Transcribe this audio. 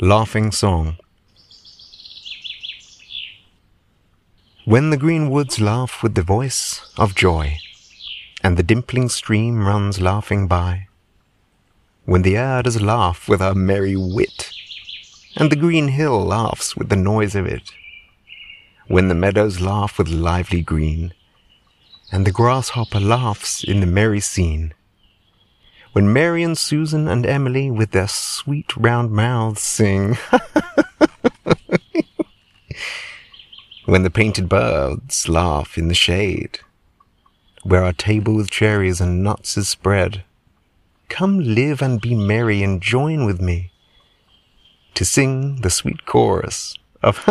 Laughing Song. When the green woods laugh with the voice of joy, And the dimpling stream runs laughing by, When the air does laugh with her merry wit, And the green hill laughs with the noise of it, When the meadows laugh with lively green, And the grasshopper laughs in the merry scene, when Mary and Susan and Emily with their sweet round mouths sing. when the painted birds laugh in the shade, where our table with cherries and nuts is spread. Come live and be merry and join with me to sing the sweet chorus of